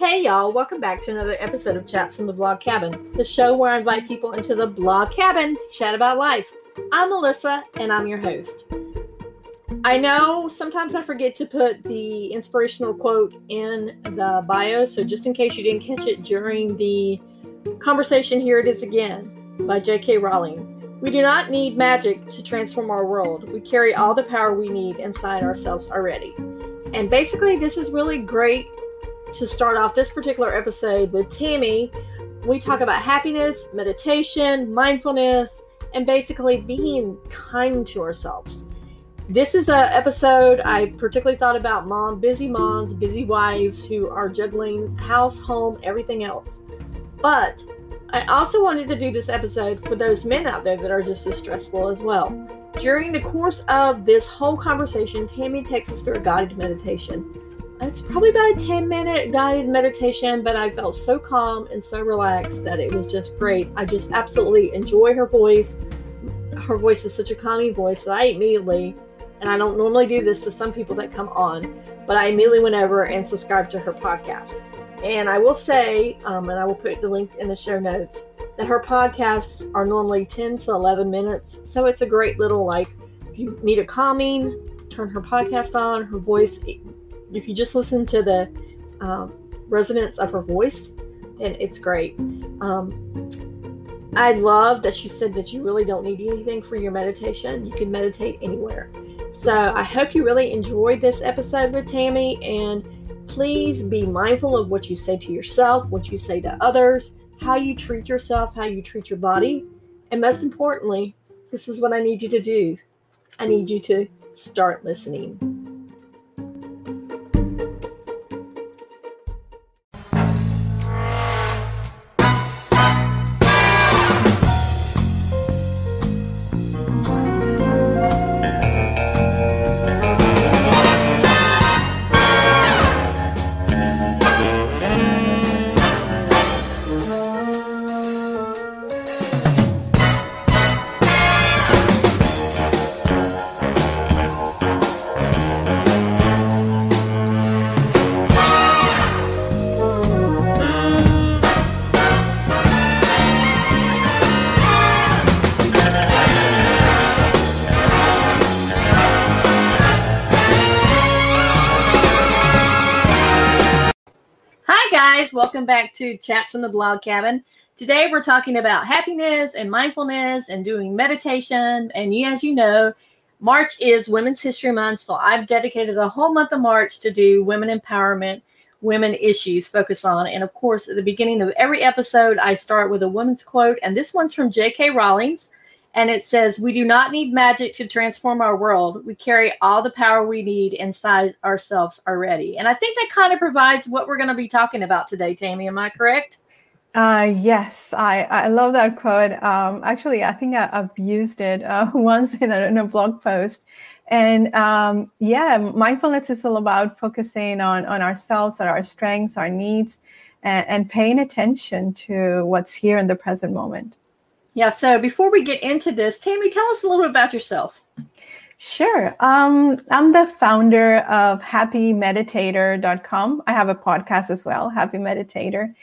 Hey y'all, welcome back to another episode of Chats from the Blog Cabin, the show where I invite people into the blog cabin to chat about life. I'm Melissa and I'm your host. I know sometimes I forget to put the inspirational quote in the bio, so just in case you didn't catch it during the conversation, here it is again by J.K. Rowling. We do not need magic to transform our world. We carry all the power we need inside ourselves already. And basically, this is really great to start off this particular episode with Tamy. We talk about happiness, meditation, mindfulness, and basically being kind to ourselves. This is an episode I particularly thought about mom, busy moms, busy wives who are juggling house, home, everything else. But I also wanted to do this episode for those men out there that are just as stressful as well. During the course of this whole conversation, Tamy takes us through a guided meditation. It's probably about a 10 minute guided meditation, but I felt so calm and so relaxed that it was just great. I just absolutely enjoy her voice. Her voice is such a calming voice that I immediately, and I don't normally do this to some people that come on, but I immediately went over and subscribed to her podcast. And I will say, um, and I will put the link in the show notes, that her podcasts are normally 10 to 11 minutes. So it's a great little, like, if you need a calming, turn her podcast on. Her voice if you just listen to the um, resonance of her voice, then it's great. Um, I love that she said that you really don't need anything for your meditation. You can meditate anywhere. So I hope you really enjoyed this episode with Tamy and please be mindful of what you say to yourself, what you say to others, how you treat yourself, how you treat your body. And most importantly, this is what I need you to do. I need you to start listening. Welcome back to Chats from the Blog Cabin. Today we're talking about happiness and mindfulness and doing meditation. And as you know, March is Women's History Month, so I've dedicated a whole month of March to do women empowerment, women issues focus on. And of course, at the beginning of every episode, I start with a woman's quote, and this one's from J.K. Rowling's and it says, We do not need magic to transform our world. We carry all the power we need inside ourselves already. And I think that kind of provides what we're going to be talking about today, Tamy. Am I correct? Uh, yes, I, I love that quote. Um, actually, I think I, have used it uh, once in a, in a, blog post. And um, yeah, mindfulness is all about focusing on, on ourselves, our strengths, our needs, and, and paying attention to what's here in the present moment. Yeah. So before we get into this, Tamy, tell us a little bit about yourself. Sure. Um, I'm the founder of happymeditator.com. I have a podcast as well, Happy Meditator.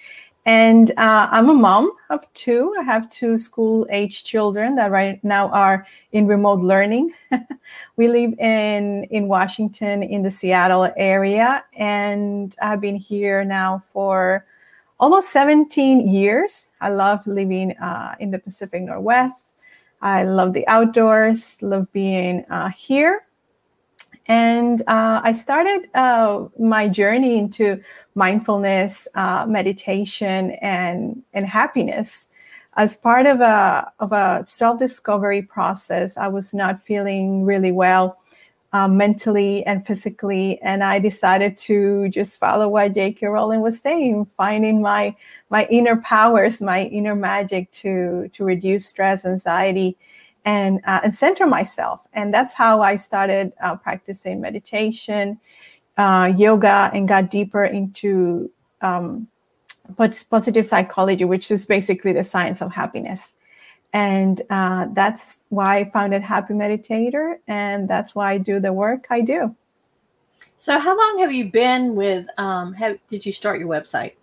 And uh, I'm a mom of two. I have two school age children that right now are in remote learning. we live in, in Washington, in the Seattle area. And I've been here now for almost 17 years. I love living uh, in the Pacific Northwest. I love the outdoors, love being uh, here. And uh, I started uh, my journey into mindfulness, uh, meditation, and, and happiness as part of a, of a self discovery process. I was not feeling really well um, mentally and physically. And I decided to just follow what J.K. Rowling was saying, finding my my inner powers, my inner magic to to reduce stress, anxiety, and uh, and center myself. And that's how I started uh, practicing meditation, uh, yoga, and got deeper into um, positive psychology, which is basically the science of happiness. And uh, that's why I founded Happy Meditator, and that's why I do the work I do. So, how long have you been with? Um, have, did you start your website?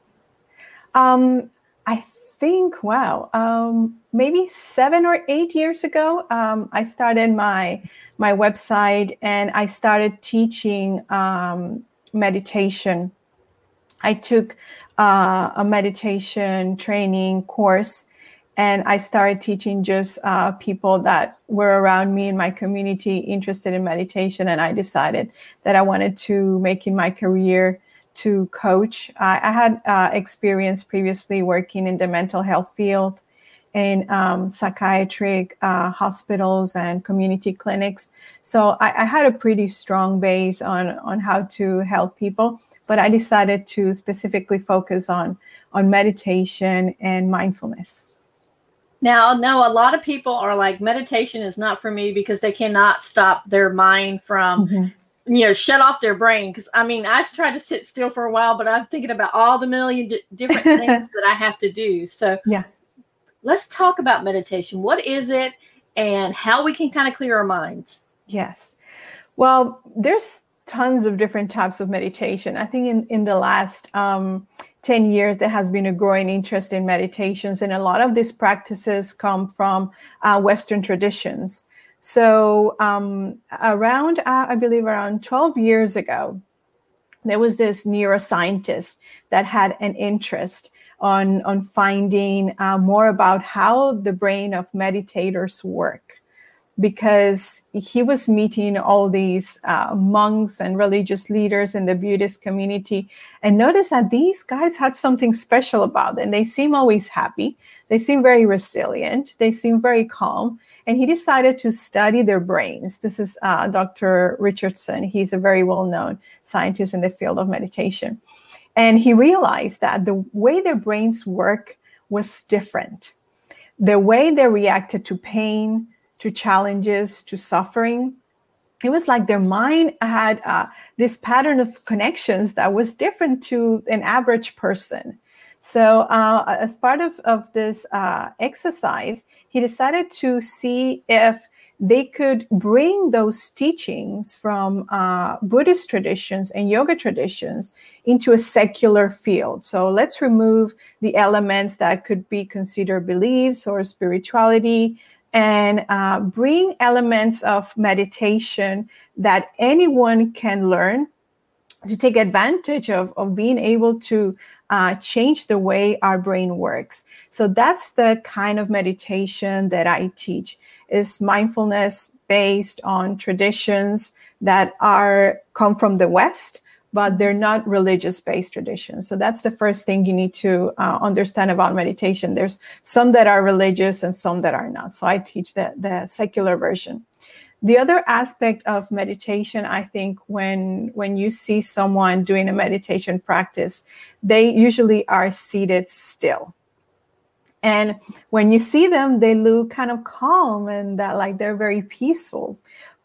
Um, I think, wow, um, maybe seven or eight years ago, um, I started my my website and I started teaching um, meditation. I took uh, a meditation training course and I started teaching just uh, people that were around me in my community interested in meditation. And I decided that I wanted to make in my career to coach. I, I had uh, experience previously working in the mental health field in um, psychiatric uh, hospitals and community clinics. So I, I, had a pretty strong base on, on how to help people, but I decided to specifically focus on, on meditation and mindfulness. Now, no, a lot of people are like, meditation is not for me because they cannot stop their mind from mm-hmm. you know shut off their brain. Because i mean i've tried to sit still for a while but i'm thinking about all the million d- different things that i have to do. So yeah. let's talk about meditation. What is it and how we can kind of clear our minds? Yes. Well there's tons of different types of meditation. I think in, in the last um, 10 years there has been a growing interest in meditations and a lot of these practices come from uh, western traditions. So um, around, uh, I believe, around 12 years ago, there was this neuroscientist that had an interest on on finding uh, more about how the brain of meditators work because he was meeting all these uh, monks and religious leaders in the Buddhist community and noticed that these guys had something special about them. They seem always happy, they seem very resilient, they seem very calm. And he decided to study their brains. This is uh, Dr. Richardson. He's a very well known scientist in the field of meditation. And he realized that the way their brains work was different. The way they reacted to pain, to challenges, to suffering. It was like their mind had uh, this pattern of connections that was different to an average person. So, uh, as part of, of this uh, exercise, he decided to see if they could bring those teachings from uh, Buddhist traditions and yoga traditions into a secular field. So let's remove the elements that could be considered beliefs or spirituality and uh, bring elements of meditation that anyone can learn to take advantage of, of being able to uh, change the way our brain works. So that's the kind of meditation that i teach. Is mindfulness based on traditions that are come from the west but they're not religious based traditions. So that's the first thing you need to uh, understand about meditation. There's some that are religious and some that are not. So I teach the, the secular version. The other aspect of meditation, I think, when when you see someone doing a meditation practice, they usually are seated still. And when you see them, they look kind of calm and that like they're very peaceful.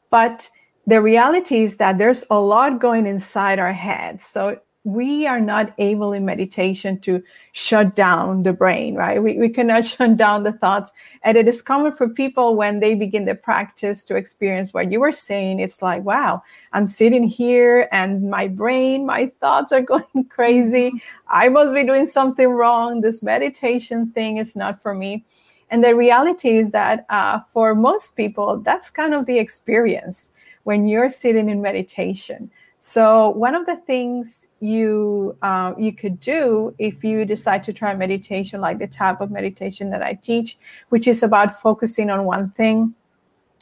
But the reality is that there's a lot going inside our heads. So we are not able in meditation to shut down the brain, right? We, we cannot shut down the thoughts. And it is common for people when they begin the practice to experience what you were saying. It's like, wow, I'm sitting here and my brain, my thoughts are going crazy. I must be doing something wrong. This meditation thing is not for me. And the reality is that uh, for most people, that's kind of the experience when you're sitting in meditation. So one of the things you uh, you could do if you decide to try meditation, like the type of meditation that I teach, which is about focusing on one thing.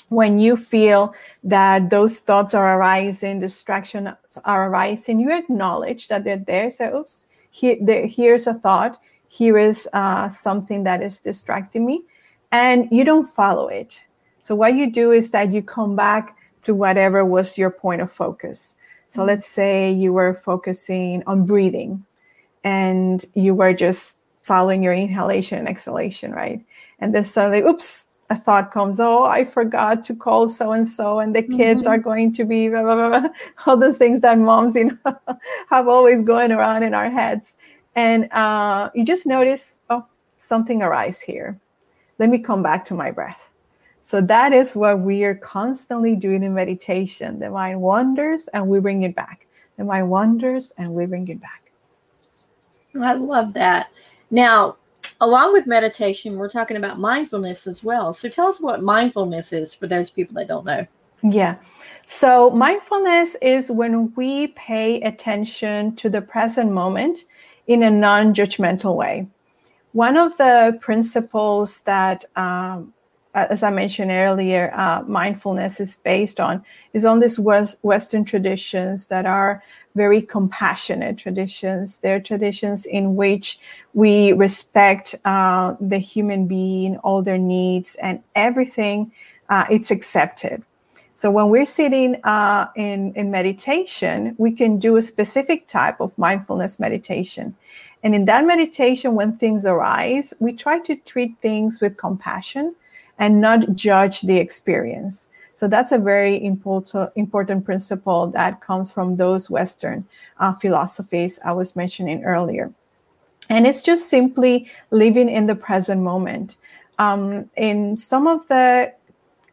When you feel that those thoughts are arising, distractions are arising, you acknowledge that they're there. Say, "Oops, here, there, here's a thought. Here is uh, something that is distracting me," and you don't follow it. So what you do is that you come back to whatever was your point of focus. So mm-hmm. let's say you were focusing on breathing and you were just following your inhalation and exhalation, right? And then suddenly, oops, a thought comes, oh, I forgot to call so and so, and the kids mm-hmm. are going to be blah, blah, blah, all those things that moms you know, have always going around in our heads. And uh, you just notice, oh, something arise here. Let me come back to my breath. So that is what we are constantly doing in meditation. The mind wanders and we bring it back. the mind wanders, and we bring it back. I love that. Now, along with meditation, we're talking about mindfulness as well. So tell us what mindfulness is for those people that don't know. Yeah. So, mindfulness is when we pay attention to the present moment in a non judgmental way. One of the principles that, um, as I mentioned earlier, uh, mindfulness is based on is on these West, Western traditions that are very compassionate traditions. They're traditions in which we respect uh, the human being, all their needs, and everything. Uh, it's accepted. So when we're sitting uh, in, in meditation, we can do a specific type of mindfulness meditation. And in that meditation, when things arise, we try to treat things with compassion and not judge the experience. So that's a very important, important principle that comes from those Western uh, philosophies I was mentioning earlier. And it's just simply living in the present moment. Um, in some of the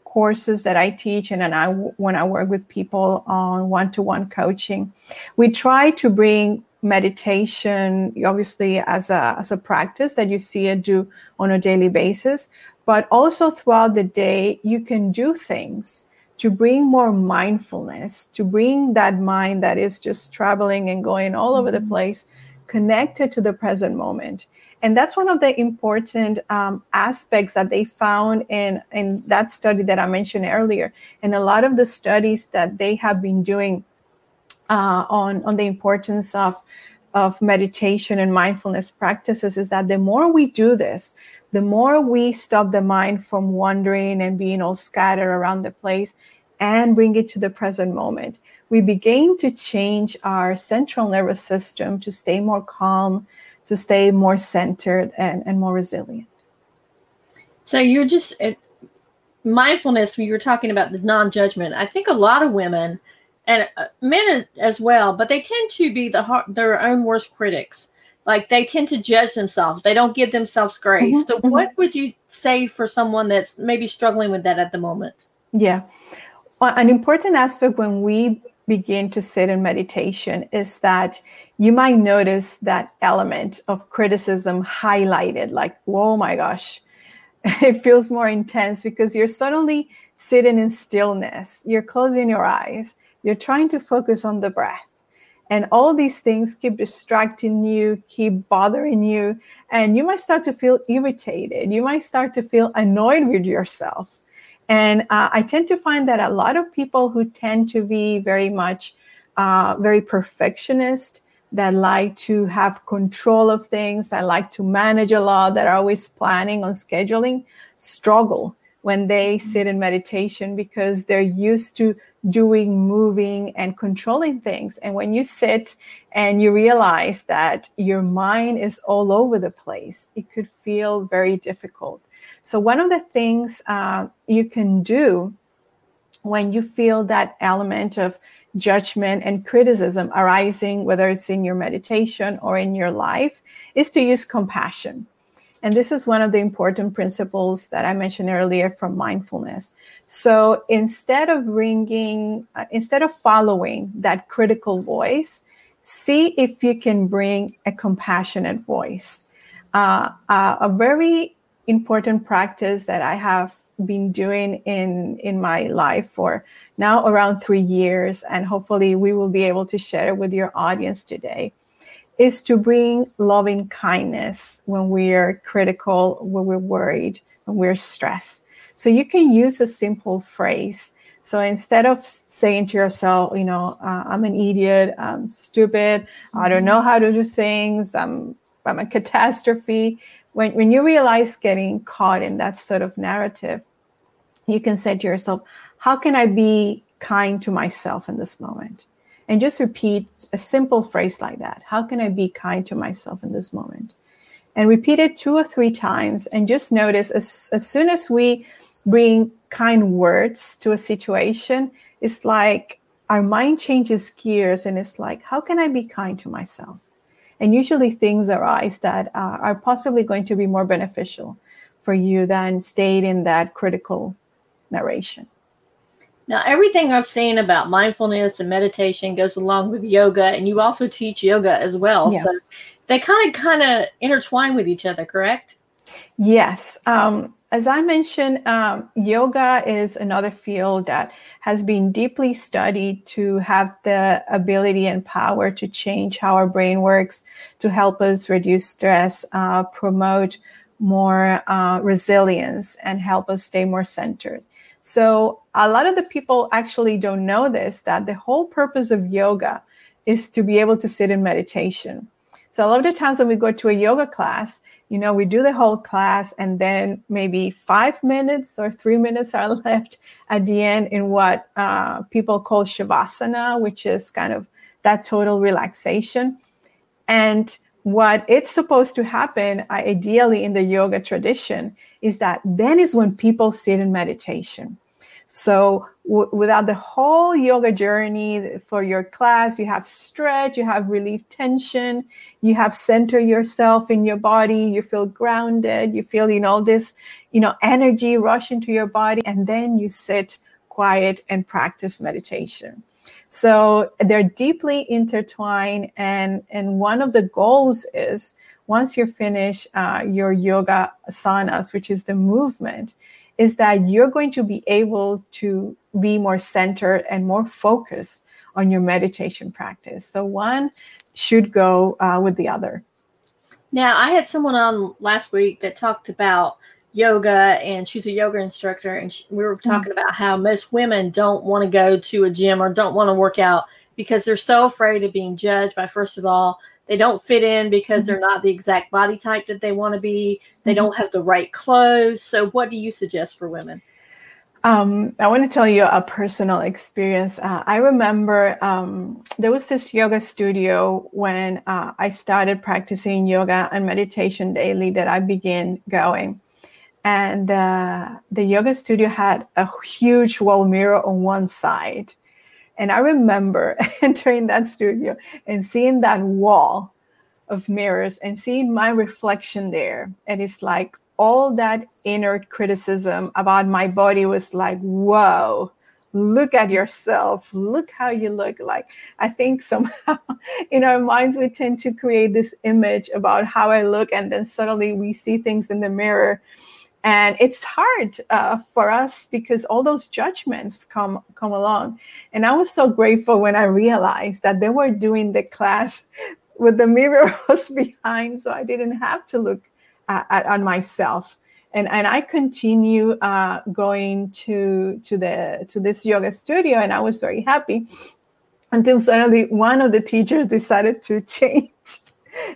courses that I teach and then I when I work with people on one-to-one coaching, we try to bring meditation obviously as a as a practice that you see it do on a daily basis, but also throughout the day you can do things to bring more mindfulness, to bring that mind that is just traveling and going all over the mm-hmm. place connected to the present moment. And that's one of the important um, aspects that they found in, in that study that I mentioned earlier. And a lot of the studies that they have been doing uh, on, on the importance of, of meditation and mindfulness practices is that the more we do this, the more we stop the mind from wandering and being all scattered around the place and bring it to the present moment, we begin to change our central nervous system to stay more calm, to stay more centered and, and more resilient. So you're just mindfulness you were talking about the non-judgment. I think a lot of women and uh, men as well, but they tend to be the their own worst critics. Like they tend to judge themselves. They don't give themselves grace. Mm-hmm, so mm-hmm. what would you say for someone that's maybe struggling with that at the moment? Yeah. An important aspect when we begin to sit in meditation is that you might notice that element of criticism highlighted like oh my gosh it feels more intense because you're suddenly sitting in stillness you're closing your eyes you're trying to focus on the breath and all these things keep distracting you keep bothering you and you might start to feel irritated you might start to feel annoyed with yourself and uh, I tend to find that a lot of people who tend to be very much uh, very perfectionist, that like to have control of things, that like to manage a lot, that are always planning on scheduling, struggle when they mm-hmm. sit in meditation because they're used to doing, moving, and controlling things. And when you sit and you realize that your mind is all over the place, it could feel very difficult. So, one of the things uh, you can do when you feel that element of judgment and criticism arising, whether it's in your meditation or in your life, is to use compassion. And this is one of the important principles that I mentioned earlier from mindfulness. So instead of bringing, uh, instead of following that critical voice, see if you can bring a compassionate voice. Uh, uh, a very important practice that I have been doing in in my life for now around 3 years and hopefully we will be able to share it with your audience today is to bring loving kindness when we're critical when we're worried when we're stressed. So you can use a simple phrase. So instead of saying to yourself you know uh, i'm an idiot i'm stupid i don't know how to do things i'm i'm a catastrophe when, when you realize getting caught in that sort of narrative, you can say to yourself, How can I be kind to myself in this moment? And just repeat a simple phrase like that How can I be kind to myself in this moment? And repeat it two or three times. And just notice as, as soon as we bring kind words to a situation, it's like our mind changes gears and it's like, How can I be kind to myself? And usually things arise that uh, are possibly going to be more beneficial for you than staying in that critical narration. Now, everything I've seen about mindfulness and meditation goes along with yoga, and you also teach yoga as well. Yes. So they kind of kind of intertwine with each other, correct? Yes. Um, as I mentioned, um, yoga is another field that has been deeply studied to have the ability and power to change how our brain works, to help us reduce stress, uh, promote more uh, resilience, and help us stay more centered. So, a lot of the people actually don't know this that the whole purpose of yoga is to be able to sit in meditation. So, a lot of the times when we go to a yoga class, you know, we do the whole class and then maybe five minutes or three minutes are left at the end in what uh, people call shavasana, which is kind of that total relaxation. And what it's supposed to happen, uh, ideally in the yoga tradition, is that then is when people sit in meditation. So w- without the whole yoga journey for your class, you have stretch, you have relief tension, you have center yourself in your body, you feel grounded, you feel, you know, this, you know, energy rush into your body, and then you sit quiet and practice meditation. So they're deeply intertwined, and and one of the goals is once you finish uh, your yoga asanas, which is the movement, is that you're going to be able to be more centered and more focused on your meditation practice. So one should go uh, with the other. Now, I had someone on last week that talked about yoga, and she's a yoga instructor, and she, we were talking mm-hmm. about how most women don't want to go to a gym or don't want to work out because they're so afraid of being judged by, first of all, they don't fit in because mm-hmm. they're not the exact body type that they want to be. They mm-hmm. don't have the right clothes. So, what do you suggest for women? Um, I want to tell you a personal experience. Uh, I remember um, there was this yoga studio when uh, I started practicing yoga and meditation daily that I began going. And uh, the yoga studio had a huge wall mirror on one side. And I remember entering that studio and seeing that wall of mirrors and seeing my reflection there. And it's like all that inner criticism about my body was like, whoa, look at yourself. Look how you look like. I think somehow in our minds, we tend to create this image about how I look. And then suddenly we see things in the mirror and it's hard uh, for us because all those judgments come come along. And i was so grateful when i realized that they were doing the class with the mirror was behind so i didn't have to look at, at on myself. And and i continue uh, going to to the to this yoga studio and i was very happy until suddenly one of the teachers decided to change.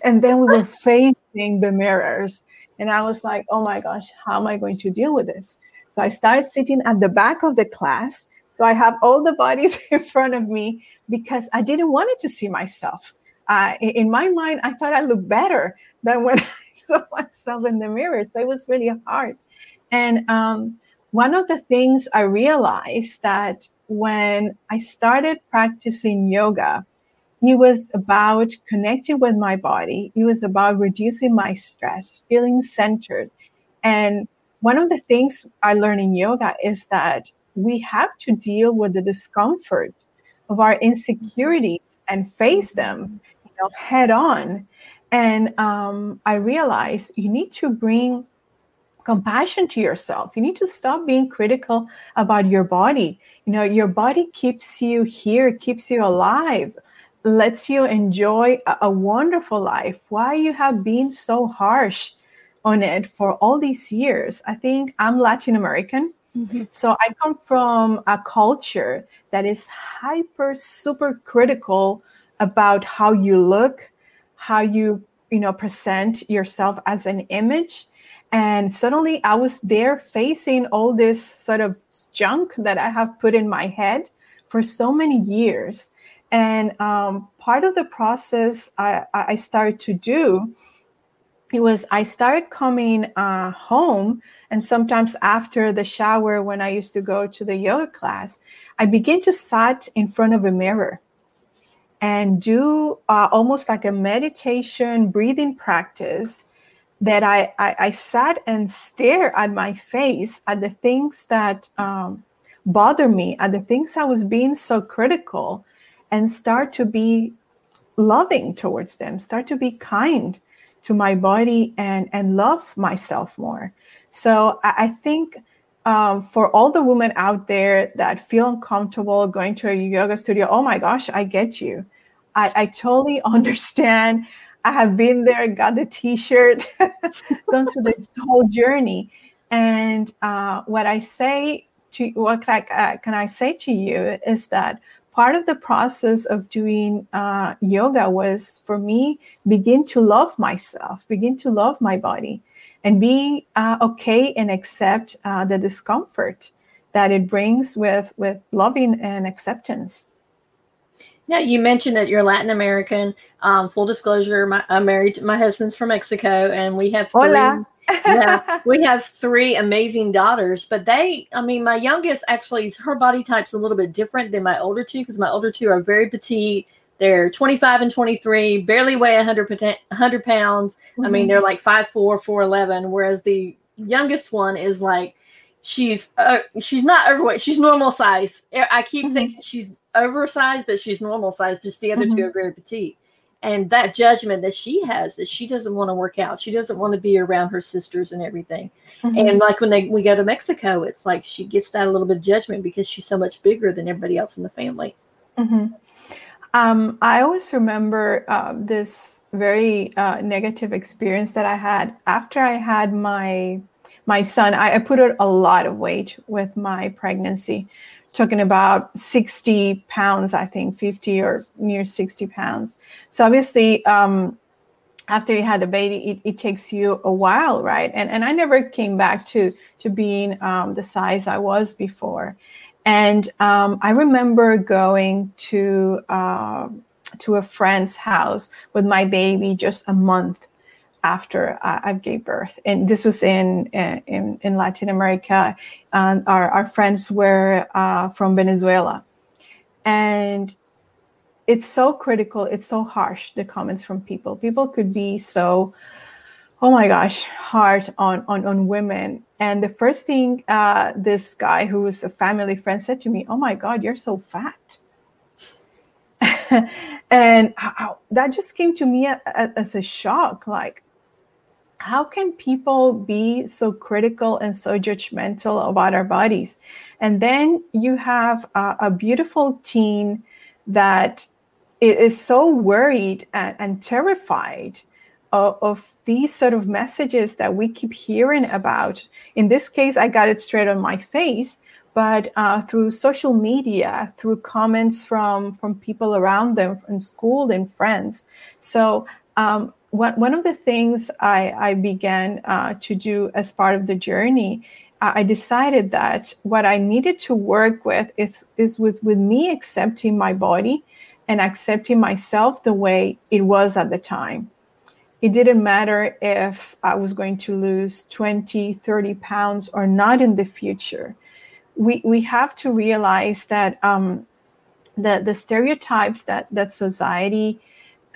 And then we were facing the mirrors and I was like, oh my gosh, how am I going to deal with this? So I started sitting at the back of the class. So I have all the bodies in front of me because I didn't want it to see myself. Uh, in my mind, I thought I looked better than when I saw myself in the mirror. So it was really hard. And um, one of the things I realized that when I started practicing yoga, it was about connecting with my body. It was about reducing my stress, feeling centered. And one of the things I learned in yoga is that we have to deal with the discomfort of our insecurities and face them you know, head on. And um, I realized you need to bring compassion to yourself. You need to stop being critical about your body. You know, your body keeps you here, keeps you alive lets you enjoy a, a wonderful life. Why you have been so harsh on it for all these years? I think I'm Latin American. Mm-hmm. So I come from a culture that is hyper super critical about how you look, how you you know present yourself as an image. And suddenly I was there facing all this sort of junk that I have put in my head for so many years. And um, part of the process I, I started to do it was I started coming uh, home, and sometimes after the shower, when I used to go to the yoga class, I began to sit in front of a mirror and do uh, almost like a meditation breathing practice that I, I, I sat and stare at my face at the things that um, bother me at the things I was being so critical and start to be loving towards them, start to be kind to my body and, and love myself more. So I, I think um, for all the women out there that feel uncomfortable going to a yoga studio, oh my gosh, I get you. I, I totally understand. I have been there, got the t-shirt, gone through this whole journey. And uh, what I say to what can I, uh, can I say to you is that part of the process of doing uh, yoga was for me begin to love myself, begin to love my body, and be uh, okay and accept uh, the discomfort that it brings with with loving and acceptance. Yeah, you mentioned that you're Latin American. Um, full disclosure, my, I'm married. To, my husband's from Mexico, and we have three. Hola. Yeah, we have three amazing daughters, but they, I mean, my youngest actually, her body type's a little bit different than my older two because my older two are very petite. They're 25 and 23, barely weigh 100, 100 pounds. Mm-hmm. I mean, mm-hmm. they're like 5'4, 4'11, whereas the youngest one is like, she's uh, she's not overweight. She's normal size. I keep mm-hmm. thinking she's oversized, but she's normal size. Just the other mm-hmm. two are very petite. And that judgment that she has is she doesn't want to work out. She doesn't want to be around her sisters and everything. Mm-hmm. And like when they we go to Mexico, it's like she gets that a little bit of judgment because she's so much bigger than everybody else in the family. Mm-hmm. Um, I always remember uh, this very uh, negative experience that I had after I had my my son. I, I put on a lot of weight with my pregnancy talking about 60 pounds, I think 50 or near 60 pounds. So obviously, um, after you had the baby, it, it, takes you a while, right? And and I never came back to to being um, the size I was before. And um, I remember going to uh, to a friend's house with my baby just a month after I, gave birth, and this was in in, in Latin America. And our our friends were uh, from Venezuela, and it's so critical. It's so harsh. The comments from people. People could be so, oh my gosh, hard on on on women. And the first thing uh, this guy who was a family friend said to me, "Oh my God, you're so fat." and how, that just came to me as a shock like how can people be so critical and so judgmental about our bodies? And then you have a, a beautiful teen that is so worried and, and terrified of, of, these sort of messages that we keep hearing about. In this case, I got it straight on my face, but uh, through social media, through comments from from people around them in school and friends. So um, one, one of the things I, I began uh, to do as part of the journey, uh, I decided that what I needed to work with is, is with, with me accepting my body and accepting myself the way it was at the time. It didn't matter if I was going to lose 20, 30 pounds or not in the future. We, we have to realize that um, the, the stereotypes that, that society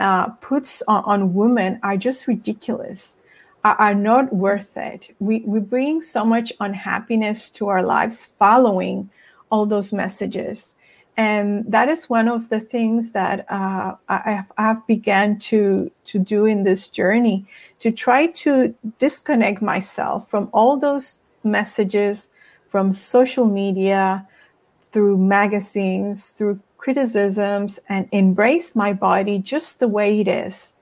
uh, puts on, on, women are just ridiculous, are, not worth it. We, we bring so much unhappiness to our lives following all those messages. And that is one of the things that uh, I, have, I have began to, to do in this journey to try to disconnect myself from all those messages from social media, through magazines, through criticisms and embrace my body just the way it is.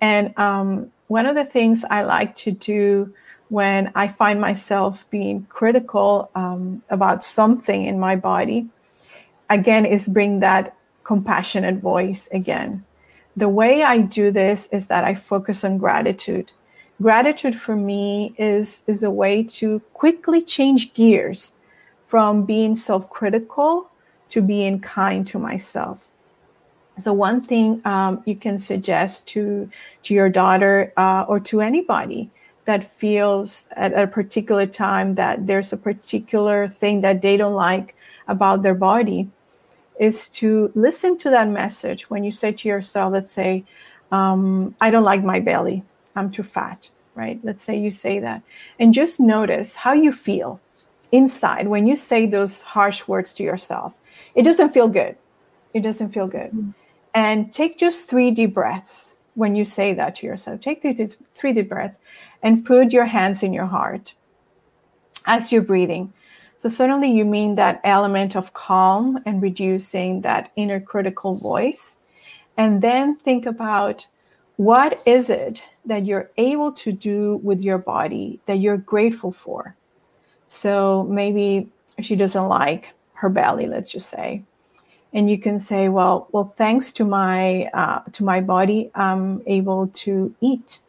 And um, one of the things I like to do when I find myself being critical um, about something in my body, again, is bring that compassionate voice again. The way I do this is that I focus on gratitude. Gratitude for me is, is a way to quickly change gears from being self critical to being kind to myself. So one thing um, you can suggest to to your daughter uh, or to anybody that feels at a particular time that there's a particular thing that they don't like about their body is to listen to that message when you say to yourself, let's say, um, I don't like my belly, I'm too fat, right? Let's say you say that, and just notice how you feel inside when you say those harsh words to yourself it doesn't feel good. It doesn't feel good. Mm-hmm. and take just three deep breaths when you say that to yourself. Take these three deep breaths and put your hands in your heart as you're breathing. So suddenly you mean that element of calm and reducing that inner critical voice. And then think about what is it that you're able to do with your body that you're grateful for? So maybe she doesn't like her belly, let's just say. And you can say, well, well, thanks to my uh, to my body, I'm able to eat.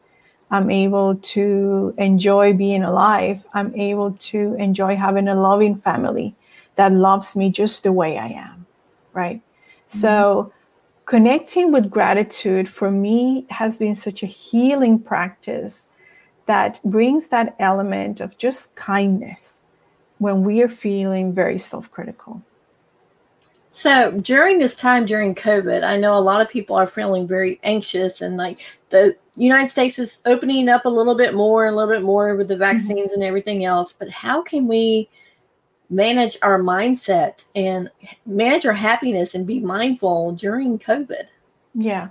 I'm able to enjoy being alive. I'm able to enjoy having a loving family that loves me just the way I am, right? Mm-hmm. So connecting with gratitude for me has been such a healing practice that brings that element of just kindness when we are feeling very self critical. So during this time during COVID, I know a lot of people are feeling very anxious and like the United States is opening up a little bit more and a little bit more with the mm-hmm. vaccines mm-hmm. and everything else. But how can we manage our mindset and manage our happiness and be mindful during COVID? Yeah.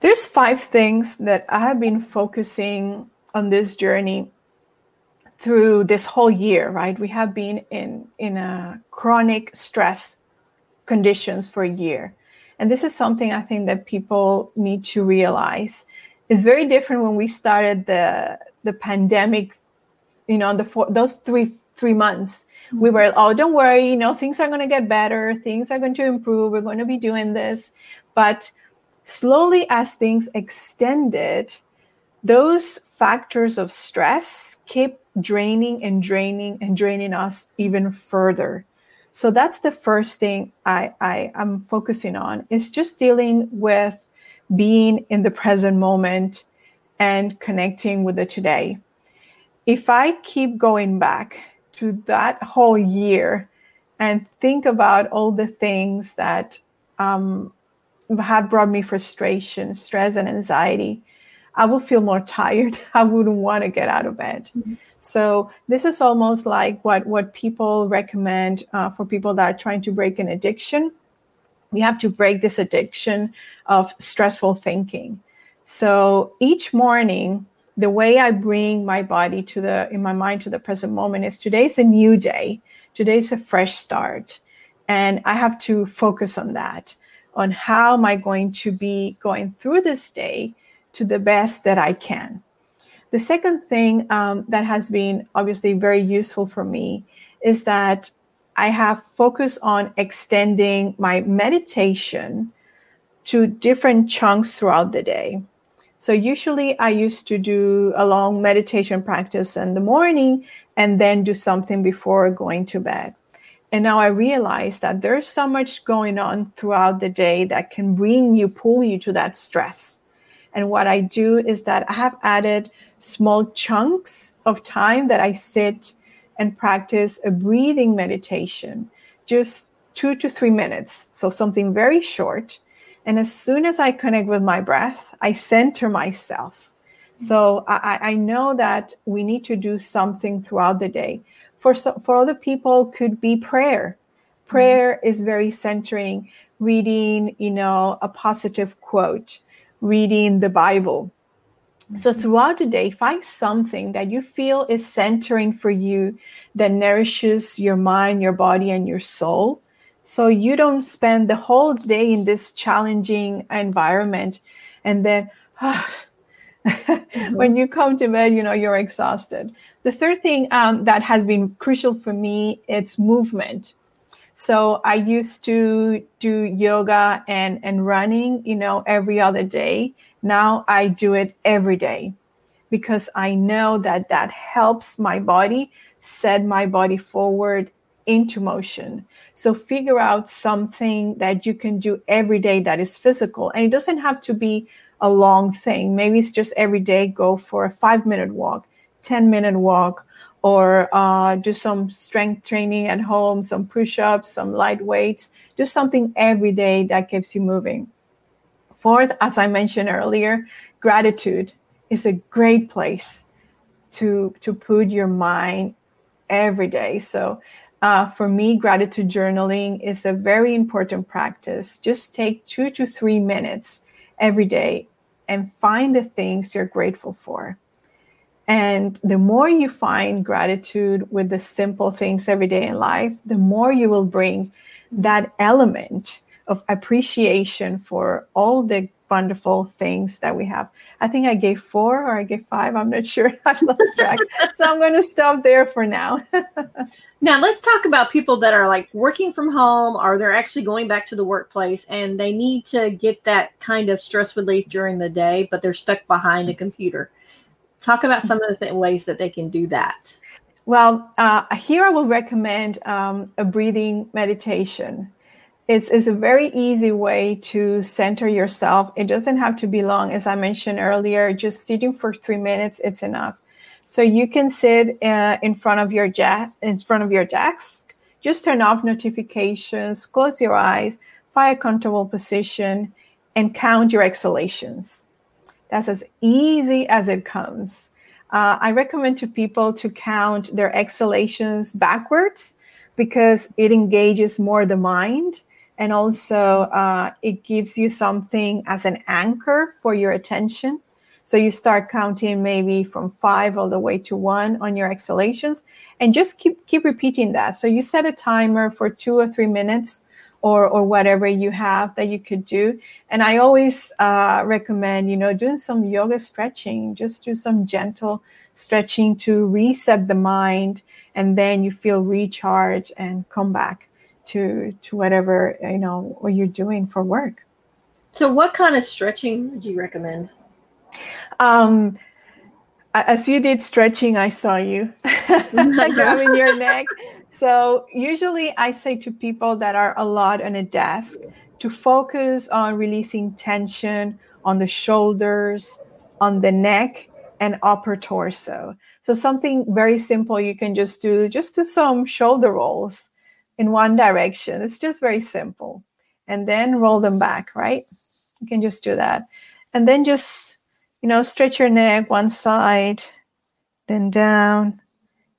There's five things that I have been focusing on this journey through this whole year, right? We have been in in a chronic stress conditions for a year. And this is something I think that people need to realize. It's very different when we started the the pandemic, you know, the four, those three three months. Mm-hmm. We were, oh, don't worry, you know, things are going to get better, things are going to improve, we're going to be doing this. But slowly as things extended, those factors of stress keep draining and draining and draining us even further. So that's the first thing I, I am focusing on is just dealing with being in the present moment and connecting with the today. If I keep going back to that whole year and think about all the things that um, have brought me frustration, stress, and anxiety, I will feel more tired. I wouldn't want to get out of bed. Mm-hmm. So this is almost like what what people recommend uh, for people that are trying to break an addiction. We have to break this addiction of stressful thinking. So each morning, the way I bring my body to the in my mind to the present moment is today's a new day. Today's a fresh start, and I have to focus on that. On how am I going to be going through this day to the best that I can. The second thing um, that has been obviously very useful for me is that I have focused on extending my meditation to different chunks throughout the day. So usually I used to do a long meditation practice in the morning and then do something before going to bed. And now I realize that there's so much going on throughout the day that can bring you, pull you to that stress. And what I do is that I have added small chunks of time that I sit and practice a breathing meditation, just two to three minutes. So something very short. And as soon as I connect with my breath, I center myself. So I, I know that we need to do something throughout the day. For, so, for other people, could be prayer. Prayer mm-hmm. is very centering, reading, you know, a positive quote reading the Bible. So mm-hmm. throughout the day, find something that you feel is centering for you that nourishes your mind, your body, and your soul. So you don't spend the whole day in this challenging environment and then mm-hmm. when you come to bed, you know, you're exhausted. The third thing um, that has been crucial for me, it's movement. So I used to do yoga and, and running, you know, every other day. Now I do it every day because I know that that helps my body set my body forward into motion. So figure out something that you can do every day that is physical. And it doesn't have to be a long thing. Maybe it's just every day go for a five minute walk, 10 minute walk, or uh, do some strength training at home, some push ups, some light weights. Do something every day that keeps you moving. Fourth, as I mentioned earlier, gratitude is a great place to, to put your mind every day. So uh, for me, gratitude journaling is a very important practice. Just take two to three minutes every day and find the things you're grateful for. And the more you find gratitude with the simple things every day in life, the more you will bring that element of appreciation for all the wonderful things that we have. I think I gave four or I gave five. I'm not sure. I've lost track. so I'm going to stop there for now. now, let's talk about people that are like working from home or they're actually going back to the workplace and they need to get that kind of stress relief during the day, but they're stuck behind a computer. Talk about some of the th- ways that they can do that. Well, uh, here I will recommend um, a breathing meditation it's, it's a very easy way to center yourself. It doesn't have to be long. As I mentioned earlier, just sitting for three minutes, it's enough. So you can sit uh, in front of your ja- in front of your desk, just turn off notifications, close your eyes, find a comfortable position, and count your exhalations. That's as easy as it comes. Uh, I recommend to people to count their exhalations backwards because it engages more the mind and also uh, it gives you something as an anchor for your attention so you start counting maybe from five all the way to one on your exhalations and just keep keep repeating that so you set a timer for two or three minutes or or whatever you have that you could do. And i always uh, recommend you know doing some yoga stretching just do some gentle stretching to reset the mind and then you feel recharged and come back to to whatever you know what you're doing for work. So what kind of stretching would you recommend? Um as you did stretching i saw you grabbing your neck so usually i say to people that are a lot on a desk to focus on releasing tension on the shoulders on the neck and upper torso so something very simple you can just do just do some shoulder rolls in one direction. It's just very simple. And then roll them back, right? You can just do that. And then just, you know, stretch your neck one side, then down.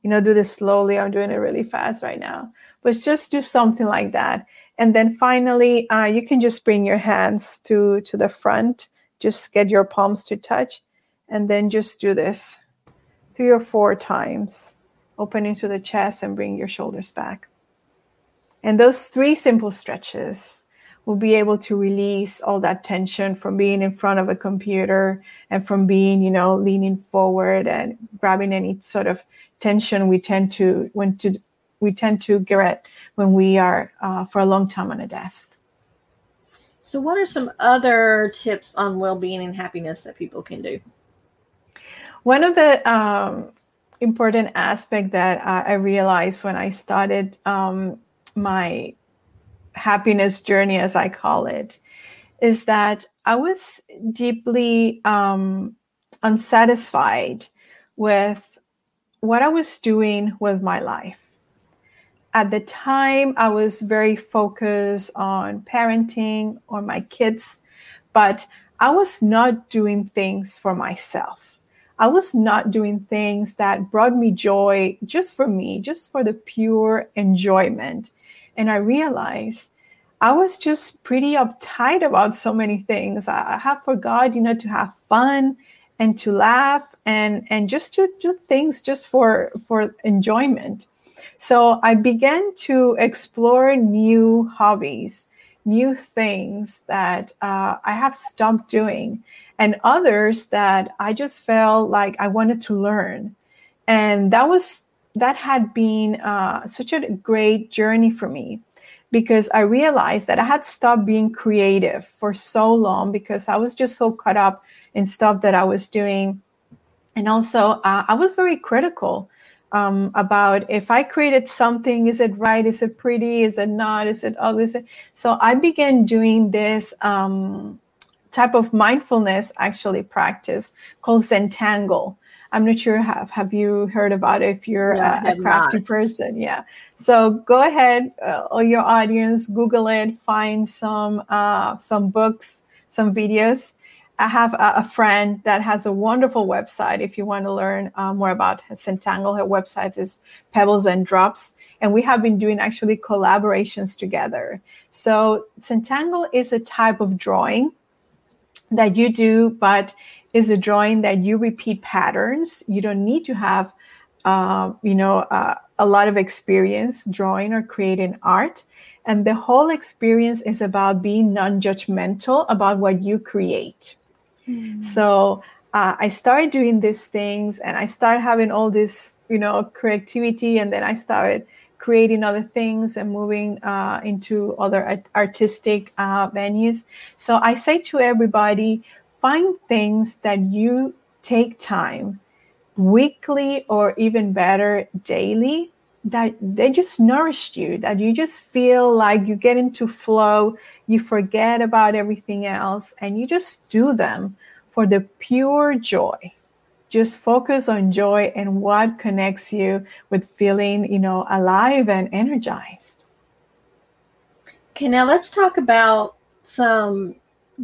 You know, do this slowly. I'm doing it really fast right now. But just do something like that. And then finally, uh, you can just bring your hands to, to the front. Just get your palms to touch. And then just do this three or four times. Open into the chest and bring your shoulders back. And those three simple stretches will be able to release all that tension from being in front of a computer and from being, you know, leaning forward and grabbing any sort of tension we tend to when to we tend to get when we are uh, for a long time on a desk. So, what are some other tips on well-being and happiness that people can do? One of the um, important aspect that uh, I realized when I started um, my happiness journey, as I call it, is that I was deeply um, unsatisfied with what I was doing with my life. At the time, I was very focused on parenting or my kids, but I was not doing things for myself. I was not doing things that brought me joy just for me, just for the pure enjoyment and I realized I was just pretty uptight about so many things. I have forgot, you know, to have fun and to laugh and and just to do things just for for enjoyment. So I began to explore new hobbies, new things that uh, I have stopped doing, and others that I just felt like I wanted to learn. And that was that had been uh, such a great journey for me because I realized that I had stopped being creative for so long because I was just so caught up in stuff that I was doing. And also, uh, I was very critical um, about if I created something, is it right? Is it pretty? Is it not? Is it ugly? Is it... So I began doing this um, type of mindfulness actually practice called Zentangle. I'm not sure have have you heard about it if you're a, a, crafty not. person. Yeah. So go ahead, uh, all your audience, Google it, find some uh, some books, some videos. I have a, a, friend that has a wonderful website. If you want to learn uh, more about Zentangle, her website is Pebbles and Drops. And we have been doing actually collaborations together. So Zentangle is a type of drawing that you do, but is a drawing that you repeat patterns. You don't need to have, uh, you know, uh, a lot of experience drawing or creating art. And the whole experience is about being non judgmental about what you create. Mm. So uh, I started doing these things and I started having all this, you know, creativity. And then I started creating other things and moving uh, into other artistic uh, venues. So I say to everybody, find things that you take time weekly or even better daily that they just nourished you that you just feel like you get into flow you forget about everything else and you just do them for the pure joy. Just focus on joy and what connects you with feeling you know alive and energized. Okay now let's talk about some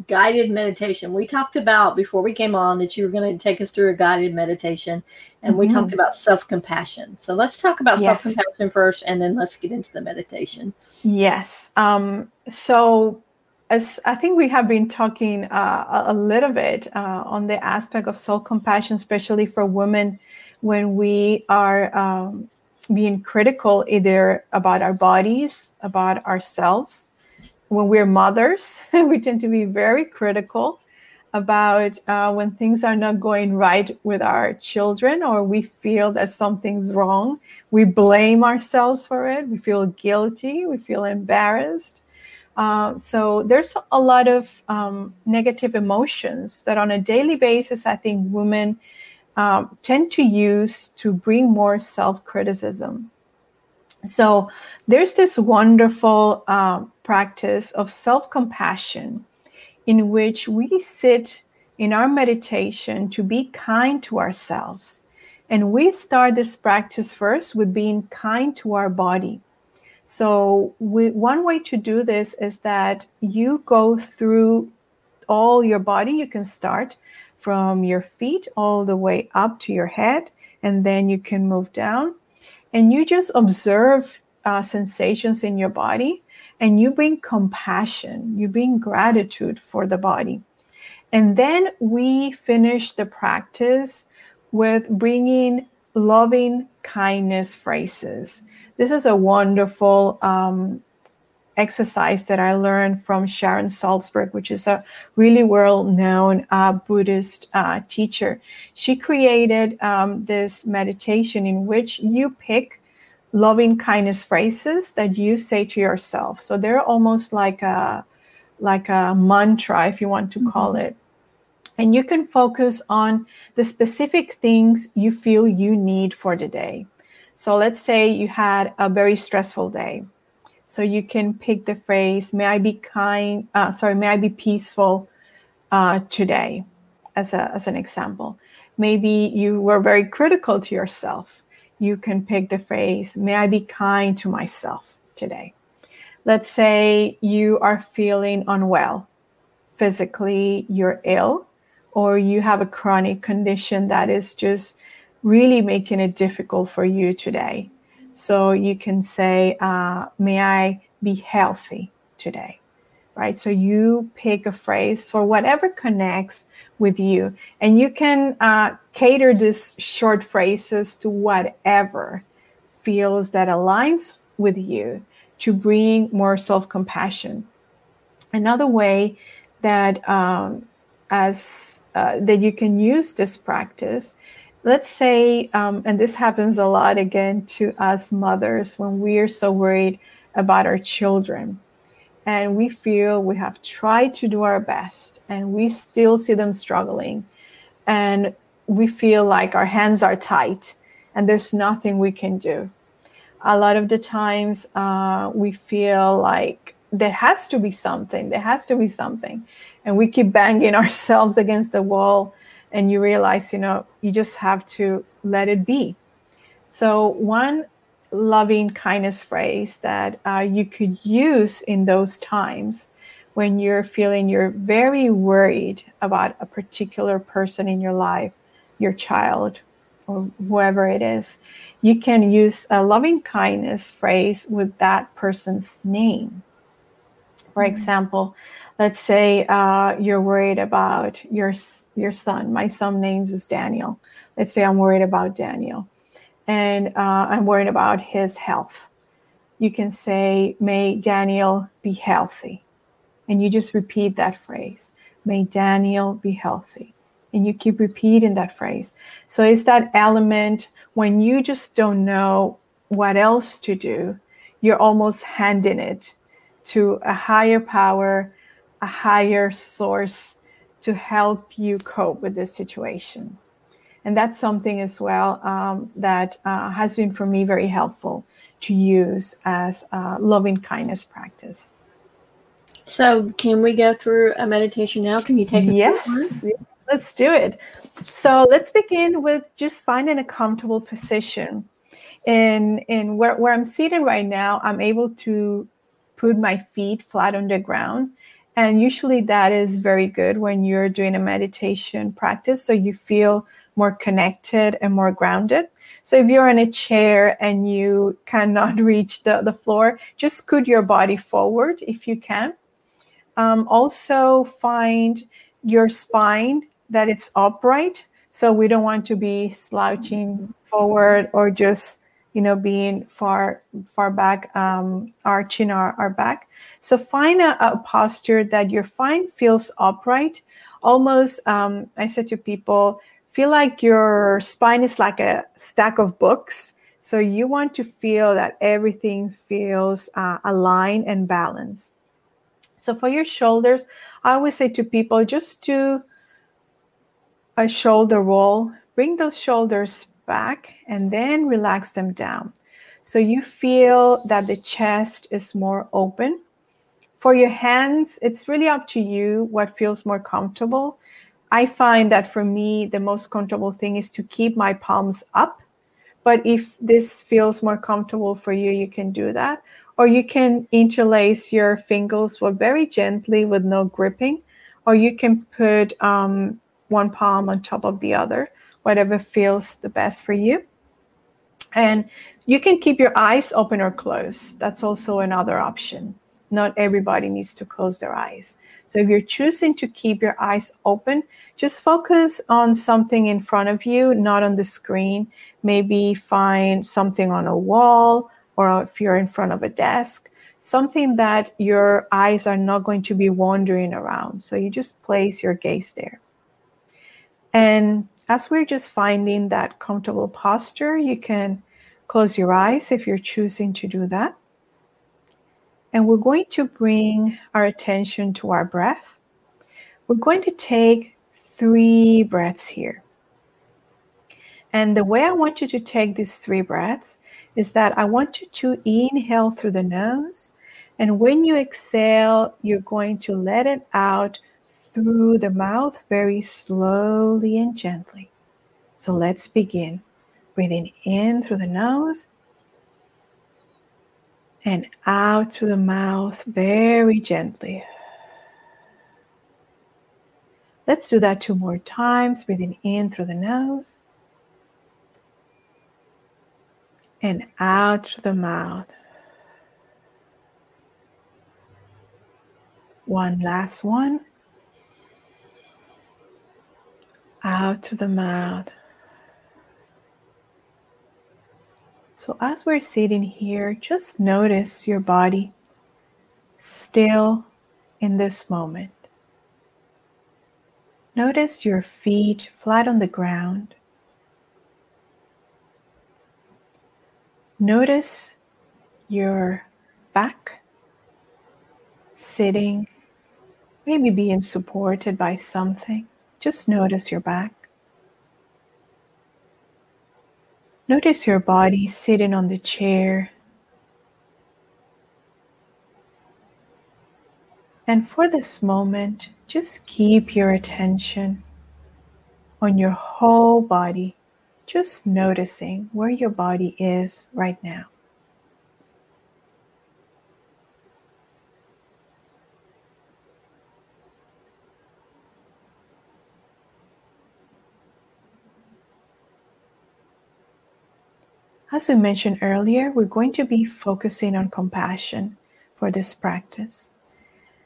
guided meditation we talked about before we came on that you were going to take us through a guided meditation and mm-hmm. we talked mm-hmm. about self compassion. So let's talk about yes. self compassion first, and then let's get into the meditation. Yes. Um, so, as I think we have been talking uh, a little bit uh, on the aspect of self compassion, especially for women, when we are um, being critical either about our bodies, about ourselves. When we're mothers, we tend to be very critical about uh, when things are not going right with our children or we feel that something's wrong. We blame ourselves for it. We feel guilty. We feel embarrassed. Uh, so there's a lot of um, negative emotions that on a daily basis, I think women um, tend to use to bring more self criticism. So there's this wonderful uh, practice of self compassion in which we sit in our meditation to be kind to ourselves. And we start this practice first with being kind to our body. So, we, one way to do this is that you go through all your body. You can start from your feet all the way up to your head, and then you can move down. And you just observe uh, sensations in your body and you bring compassion, you bring gratitude for the body. And then we finish the practice with bringing loving kindness phrases. This is a wonderful um, exercise that I learned from Sharon Salzberg, which is a really well known uh, Buddhist uh, teacher. She created um, this meditation in which you pick loving kindness phrases that you say to yourself. So they're almost like a like a mantra, if you want to call mm-hmm. it. And you can focus on the specific things you feel you need for the day. So let's say you had a very stressful day. So you can pick the phrase, may I be kind, uh, sorry, may I be peaceful uh, today, as, a, as an example. Maybe you were very critical to yourself you can pick the phrase, May I be kind to myself today. Let's say you are feeling unwell. Physically, you're ill, or you have a chronic condition that is just really making it difficult for you today. So you can say, uh, May I be healthy today right? So you pick a phrase for whatever connects with you, and you can uh, cater these short phrases to whatever feels that aligns with you to bring more self compassion. Another way that um, as uh, that you can use this practice let's say um, and this happens a lot again to us mothers when we are so worried about our children. And we feel we have tried to do our best and we still see them struggling. And we feel like our hands are tight and there's nothing we can do. A lot of the times uh, we feel like there has to be something there has to be something. And we keep banging ourselves against the wall and you realize you know you just have to let it be so one loving kindness phrase that uh, you could use in those times when you're feeling you're very worried about a particular person in your life, your child, or whoever it is, you can use a loving kindness phrase with that person's name. For mm-hmm. example, let's say uh, you're worried about your your son. My son names is Daniel. Let's say I'm worried about Daniel, and uh, I'm worried about his health. You can say, "May Daniel be healthy," and you just repeat that phrase. May Daniel be healthy and you keep repeating that phrase. So it's that element when you just don't know what else to do, you're almost handing it to a higher power, a higher source to help you cope with this situation. And that's something as well um, that uh, has been for me very helpful to use as a loving kindness practice. So, can we go through a meditation now? Can you take us yes. Let's do it. So let's begin with just finding a comfortable position. In in where, where I'm sitting right now, I'm able to put my feet flat on the ground. And usually that is very good when you're doing a meditation practice. So you feel more connected and more grounded. So if you're in a chair and you cannot reach the, the floor, just scoot your body forward if you can. Um, also find your spine that it's upright. So we don't want to be slouching forward or just you know being far far back, um, arching our, our back. So find a, a posture that your spine feels upright. Almost, um, I said to people, feel like your spine is like a stack of books. So you want to feel that everything feels uh, aligned and balanced. So for your shoulders, I always say to people just do a shoulder roll. Bring those shoulders back and then relax them down. So you feel that the chest is more open. For your hands, it's really up to you what feels more comfortable. I find that for me, the most comfortable thing is to keep my palms up. But if this feels more comfortable for you, you can do that. Or you can interlace your fingers very gently with no gripping. Or you can put um, one palm on top of the other, whatever feels the best for you. And you can keep your eyes open or closed. That's also another option. Not everybody needs to close their eyes. So if you're choosing to keep your eyes open, just focus on something in front of you, not on the screen. Maybe find something on a wall or if you're in front of a desk, something that your eyes are not going to be wandering around. So you just place your gaze there. And as we're just finding that comfortable posture, you can close your eyes if you're choosing to do that. And we're going to bring our attention to our breath. We're going to take three breaths here. And the way I want you to take these three breaths is that I want you to inhale through the nose. And when you exhale, you're going to let it out through the mouth very slowly and gently. So let's begin. Breathing in through the nose and out through the mouth very gently. Let's do that two more times. Breathing in through the nose and out through the mouth. One last one. Out to the mouth. So, as we're sitting here, just notice your body still in this moment. Notice your feet flat on the ground. Notice your back sitting, maybe being supported by something. Just notice your back. Notice your body sitting on the chair. And for this moment, just keep your attention on your whole body, just noticing where your body is right now. As we mentioned earlier, we're going to be focusing on compassion for this practice.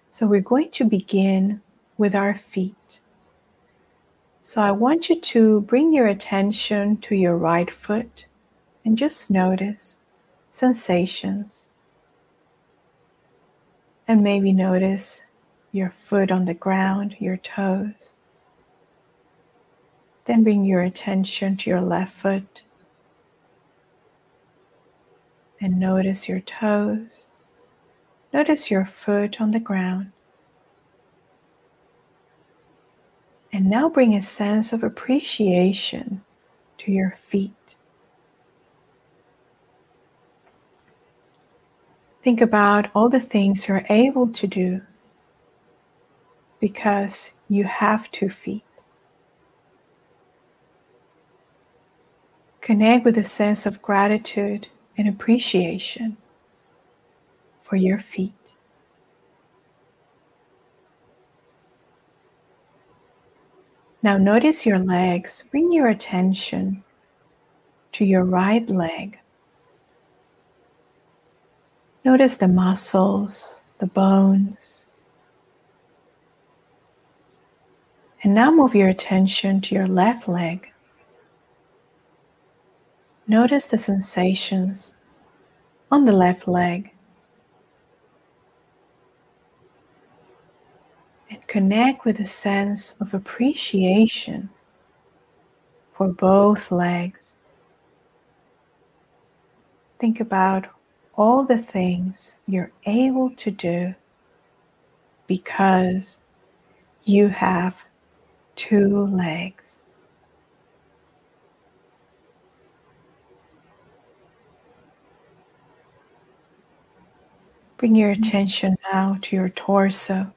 So we're going to begin with our feet. So I want you to bring your attention to your right foot and just notice sensations. And maybe notice your foot on the ground, your toes. Then bring your attention to your left foot and notice your toes. Notice your foot on the ground. And now bring a sense of appreciation to your feet. Think about all the things you're able to do because you have two feet. Connect with a sense of gratitude and appreciation for your feet. Now notice your legs. Bring your attention to your right leg. Notice the muscles, the bones. And now move your attention to your left leg. Notice the sensations on the left leg. And connect with a sense of appreciation for both legs. Think about all the things you're able to do because you have two legs. Bring your mm-hmm. attention now to your torso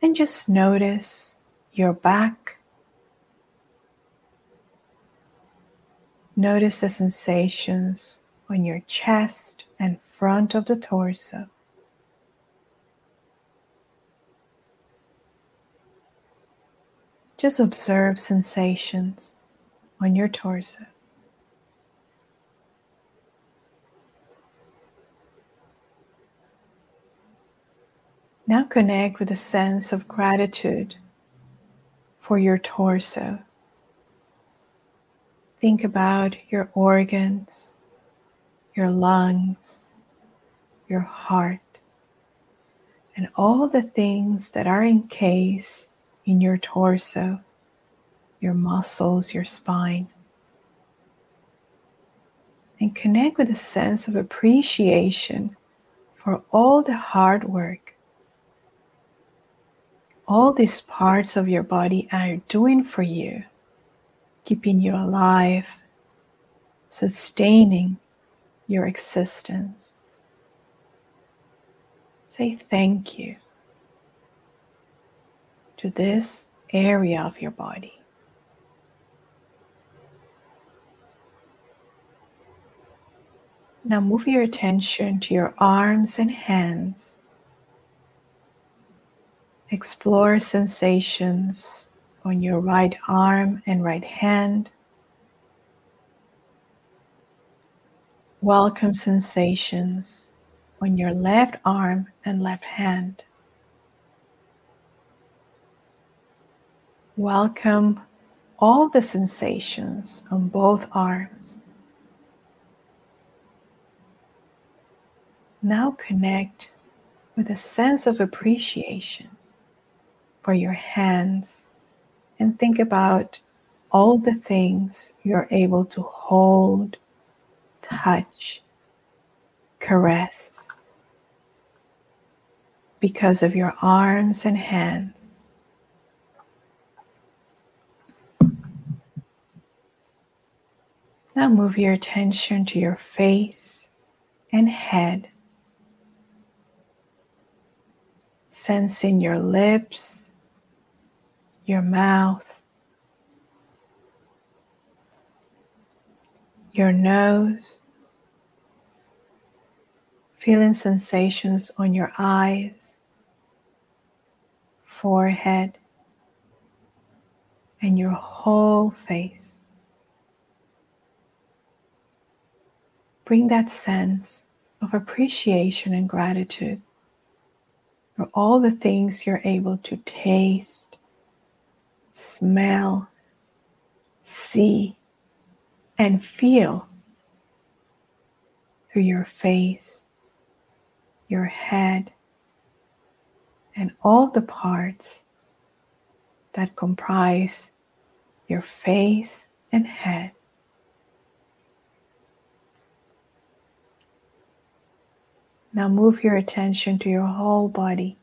and just notice your back. Notice the sensations on your chest and front of the torso. Just observe sensations on your torso. Now connect with a sense of gratitude for your torso. Think about your organs, your lungs, your heart, and all the things that are encased in your torso, your muscles, your spine. And connect with a sense of appreciation for all the hard work all these parts of your body are doing for you, keeping you alive, sustaining your existence. Say thank you to this area of your body. Now move your attention to your arms and hands. Explore sensations on your right arm and right hand. Welcome sensations on your left arm and left hand. Welcome all the sensations on both arms. Now connect with a sense of appreciation for your hands and think about all the things you're able to hold, touch, caress because of your arms and hands. Now move your attention to your face and head. Sensing your lips your mouth, your nose, feeling sensations on your eyes, forehead, and your whole face. bring that sense of appreciation and gratitude for all the things you're able to taste, smell, see, and feel through your face, your head, and all the parts that comprise your face and head. Now move your attention to your whole body,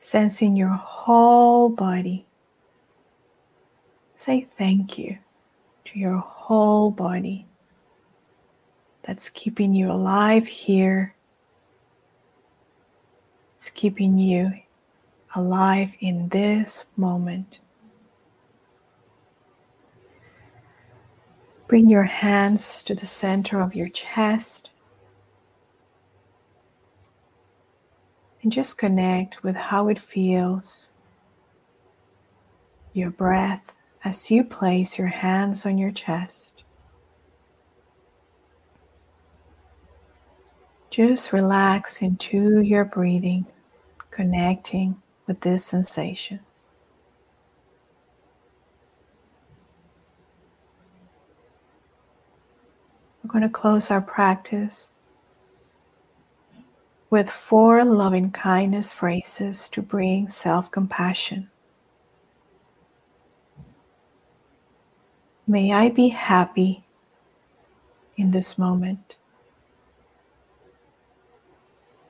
sensing your whole body. Say thank you to your whole body that's keeping you alive here. It's keeping you alive in this moment. Bring your hands to the center of your chest. And just connect with how it feels, your breath as you place your hands on your chest. Just relax into your breathing, connecting with these sensations. We're going to close our practice with four loving kindness phrases to bring self compassion. May I be happy in this moment.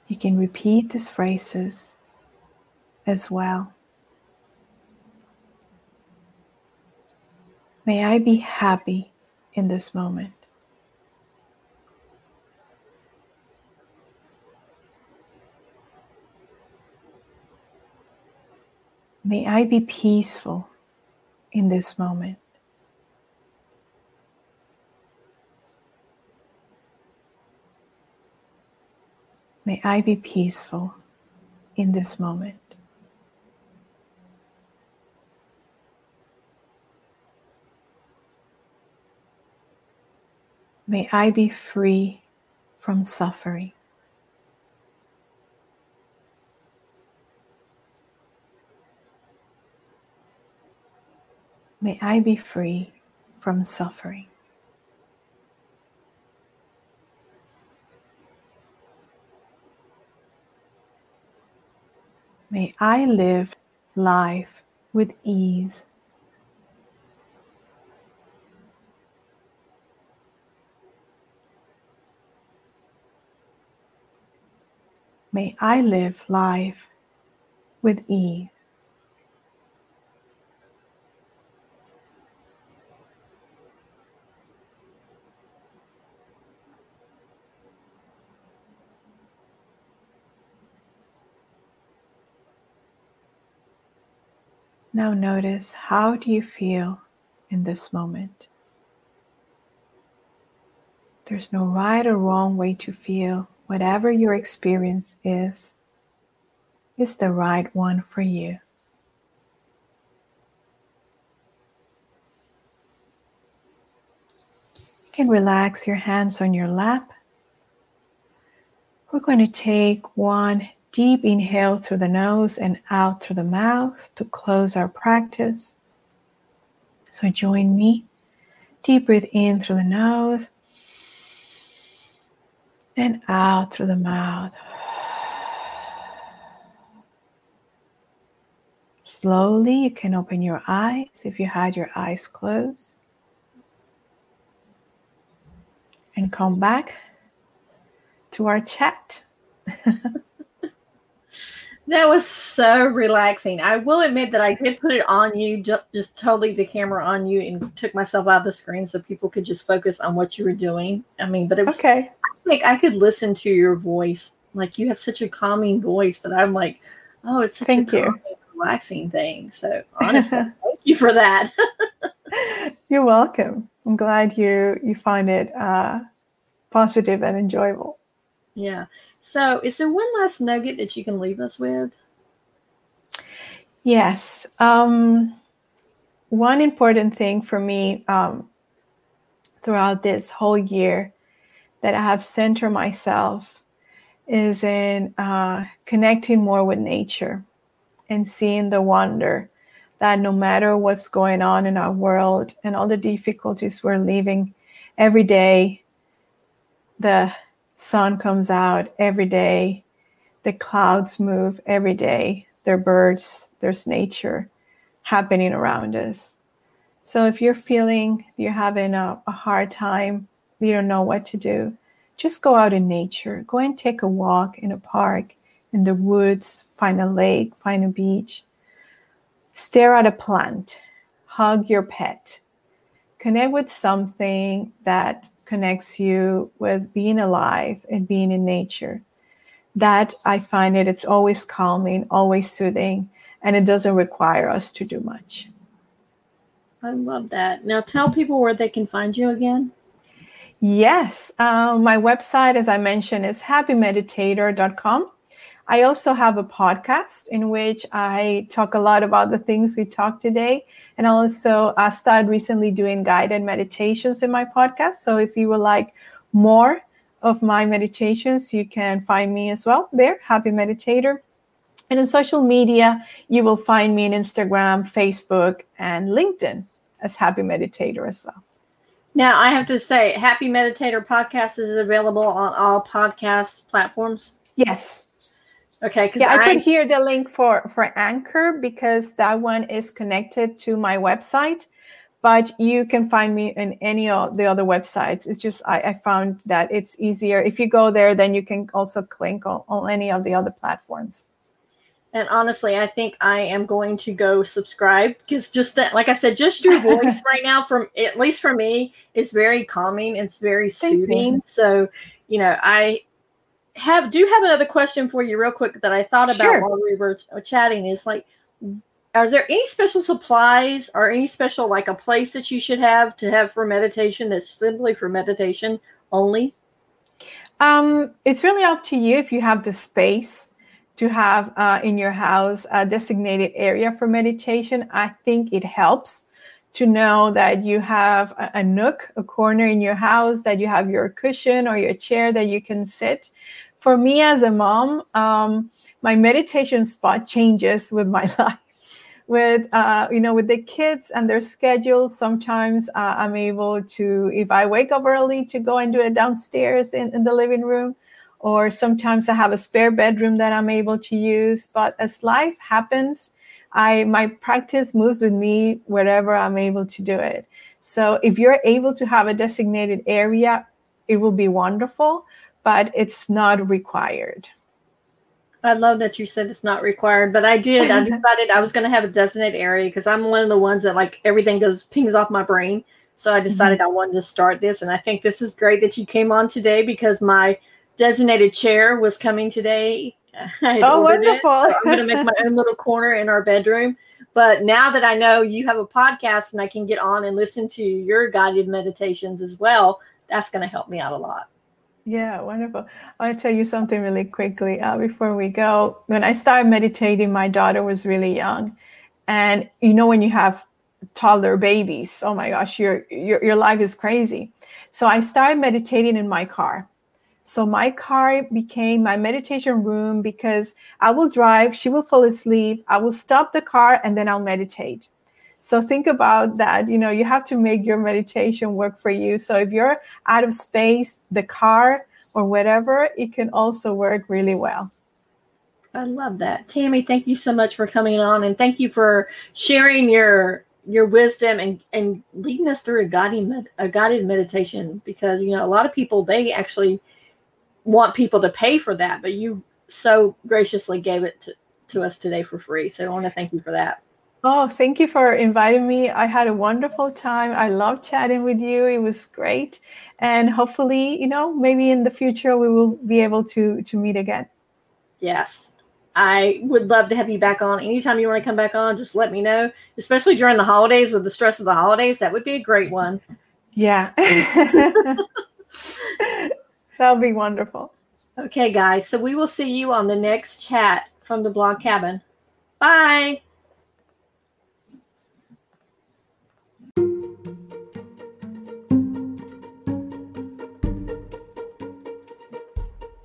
You can repeat these phrases as well. May I be happy in this moment. May I be peaceful in this moment. May I be peaceful in this moment. May I be free from suffering. May I be free from suffering. May I live life with ease. May I live life with ease. Now notice how do you feel in this moment? There's no right or wrong way to feel. Whatever your experience is, is the right one for you. You can relax your hands on your lap. We're going to take one Deep inhale through the nose and out through the mouth to close our practice. So join me. Deep breathe in through the nose and out through the mouth. Slowly, you can open your eyes if you had your eyes closed. And come back to our chat. That was so relaxing. I will admit that I did put it on you, just, just totally the camera on you, and took myself out of the screen so people could just focus on what you were doing. I mean, but it was okay. I think I could listen to your voice. Like you have such a calming voice that I'm like, oh, it's such Thank a calming, relaxing thing. So honestly, thank you for that. You're welcome. I'm glad you you find it uh, positive and enjoyable. yeah. So, is there one last nugget that you can leave us with? Yes. Um, one important thing for me um, throughout this whole year that I have centered myself is in uh, connecting more with nature and seeing the wonder that no matter what's going on in our world and all the difficulties we're living every day, the sun comes out every day, the clouds move every day, there are birds, there's nature happening around us. So if you're feeling you're having a, a hard time, you don't know what to do, just go out in nature. Go and take a walk in a park, in the woods, find a lake, find a beach. Stare at a plant, hug your pet, connect with something that connects you with being alive and being in nature. That I find it, it's always calming, always soothing, and it doesn't require us to do much. I love that. Now tell people where they can find you again. Yes, uh, my website, as I mentioned, is happymeditator.com. I also have a podcast in which I talk a lot about the things we talked today. And also, I started recently doing guided meditations in my podcast. So if you would like more of my meditations, you can find me as well there, Happy Meditator. And in social media, you will find me on Instagram, Facebook, and LinkedIn as Happy Meditator as well. Now, I have to say, Happy Meditator podcast is available on all podcast platforms. Yes. Okay. Yeah, I, I could hear the link for for Anchor because that one is connected to my website. But you can find me in any of the other websites. It's just I, I found that it's easier if you go there. Then you can also click on, on any of the other platforms. And honestly, I think I am going to go subscribe because just that, like I said, just your voice right now, from at least for me, is very calming. It's very soothing. So, you know, I have do you have another question for you, real quick, that I thought about sure. while we were chatting. Is like, are there any special supplies or any special like a place that you should have to have for meditation that's simply for meditation only? Um, it's really up to you if you have the space to have uh, in your house a designated area for meditation. I think it helps to know that you have a, a, nook, a corner in your house, that you have your cushion or your chair that you can sit. For me as a mom, um, my meditation spot changes with my life. With uh, you know, with the kids and their schedules, sometimes uh, I'm able to, if I wake up early, to go and do it downstairs in, in the living room or sometimes I have a spare bedroom that I'm able to use. But as life happens, I my practice moves with me wherever I'm able to do it. So if you're able to have a designated area, it will be wonderful, but it's not required. I love that you said it's not required, but I did. I decided I was going to have a designated area because I'm one of the ones that like everything goes pings off my brain. So I decided mm-hmm. I wanted to start this, and I think this is great that you came on today because my designated chair was coming today. oh, wonderful! It, so I'm going to make my own little corner in our bedroom. But now that I know you have a podcast and I can get on and listen to your guided meditations as well, that's going to help me out a lot. Yeah, wonderful. I'll tell you something really quickly uh, before we go. When I started meditating, my daughter was really young, and you know when you have toddler babies, oh my gosh, your your your life is crazy. So I started meditating in my car so my car became my meditation room because I will drive, she will fall asleep, I will stop the car, and then I'll meditate. So think about that. You know, you have to make your meditation work for you. So if you're out of space, the car or whatever, it can also work really well. I love that. Tamy, thank you so much for coming on and thank you for sharing your your wisdom and and leading us through a guiding med, a guided meditation because you know a lot of people they actually want people to pay for that, but you so graciously gave it to, to us today for free. So I want to thank you for that. Oh, thank you for inviting me. I had a wonderful time. I love chatting with you. It was great. And hopefully, you know, maybe in the future we will be able to to meet again. Yes. I would love to have you back on. Anytime you want to come back on, just let me know. Especially during the holidays with the stress of the holidays, that would be a great one. Yeah. That'll be wonderful. Okay, guys. So we will see you on the next chat from the blog cabin. Bye.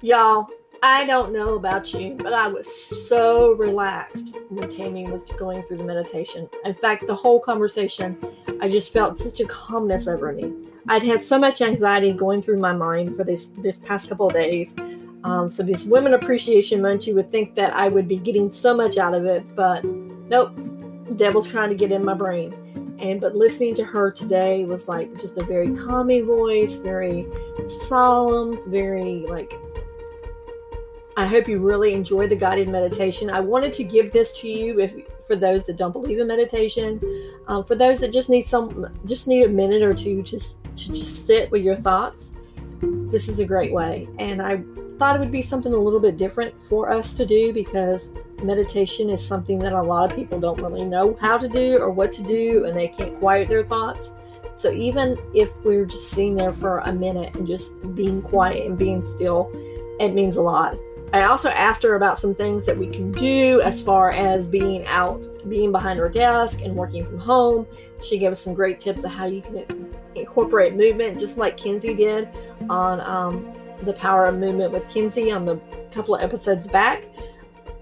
Y'all, I don't know about you, but I was so relaxed when Tamy was going through the meditation. In fact, the whole conversation, I just felt such a calmness over me. I'd had so much anxiety going through my mind for this this past couple of days. Um, for this Women Appreciation Month, you would think that I would be getting so much out of it, but nope. Devil's trying to get in my brain. And but listening to her today was like just a very calming voice, very solemn, very like I hope you really enjoyed the guided meditation. I wanted to give this to you if for those that don't believe in meditation, um, for those that just need some, just need a minute or two just to just sit with your thoughts. This is a great way, and I thought it would be something a little bit different for us to do because meditation is something that a lot of people don't really know how to do or what to do, and they can't quiet their thoughts. So even if we're just sitting there for a minute and just being quiet and being still, it means a lot. I also asked her about some things that we can do as far as being out, being behind her desk, and working from home. She gave us some great tips of how you can incorporate movement, just like Kinsey did on um, the Power of Movement with Kinsey on the couple of episodes back.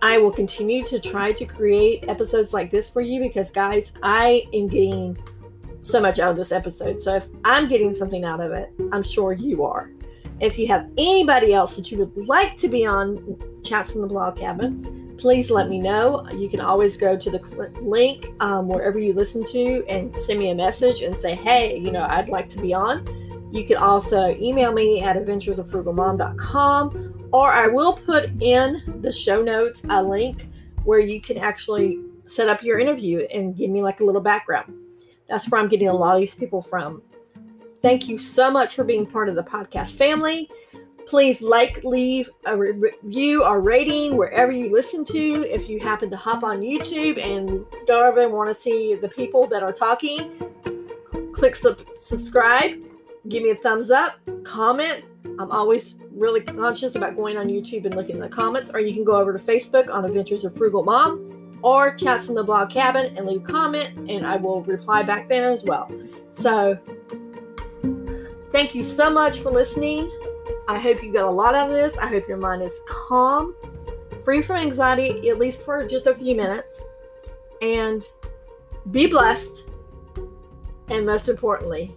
I will continue to try to create episodes like this for you because, guys, I am getting so much out of this episode. So if I'm getting something out of it, I'm sure you are. If you have anybody else that you would like to be on Chats from the Blog Cabin, please let me know. You can always go to the link um, wherever you listen to and send me a message and say, hey, you know, I'd like to be on. You can also email me at adventuresoffrugalmom.com or I will put in the show notes a link where you can actually set up your interview and give me like a little background. That's where I'm getting a lot of these people from. Thank you so much for being part of the podcast family. Please like, leave a review or rating wherever you listen to. If you happen to hop on YouTube and and want to see the people that are talking, click sub- subscribe, give me a thumbs up, comment. I'm always really conscious about going on YouTube and looking in the comments, or you can go over to Facebook on Adventures of Frugal Mom or chats in the blog cabin and leave a comment, and I will reply back there as well. So, Thank you so much for listening. I hope you got a lot out of this. I hope your mind is calm, free from anxiety, at least for just a few minutes. And be blessed. And most importantly,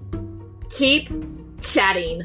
keep chatting.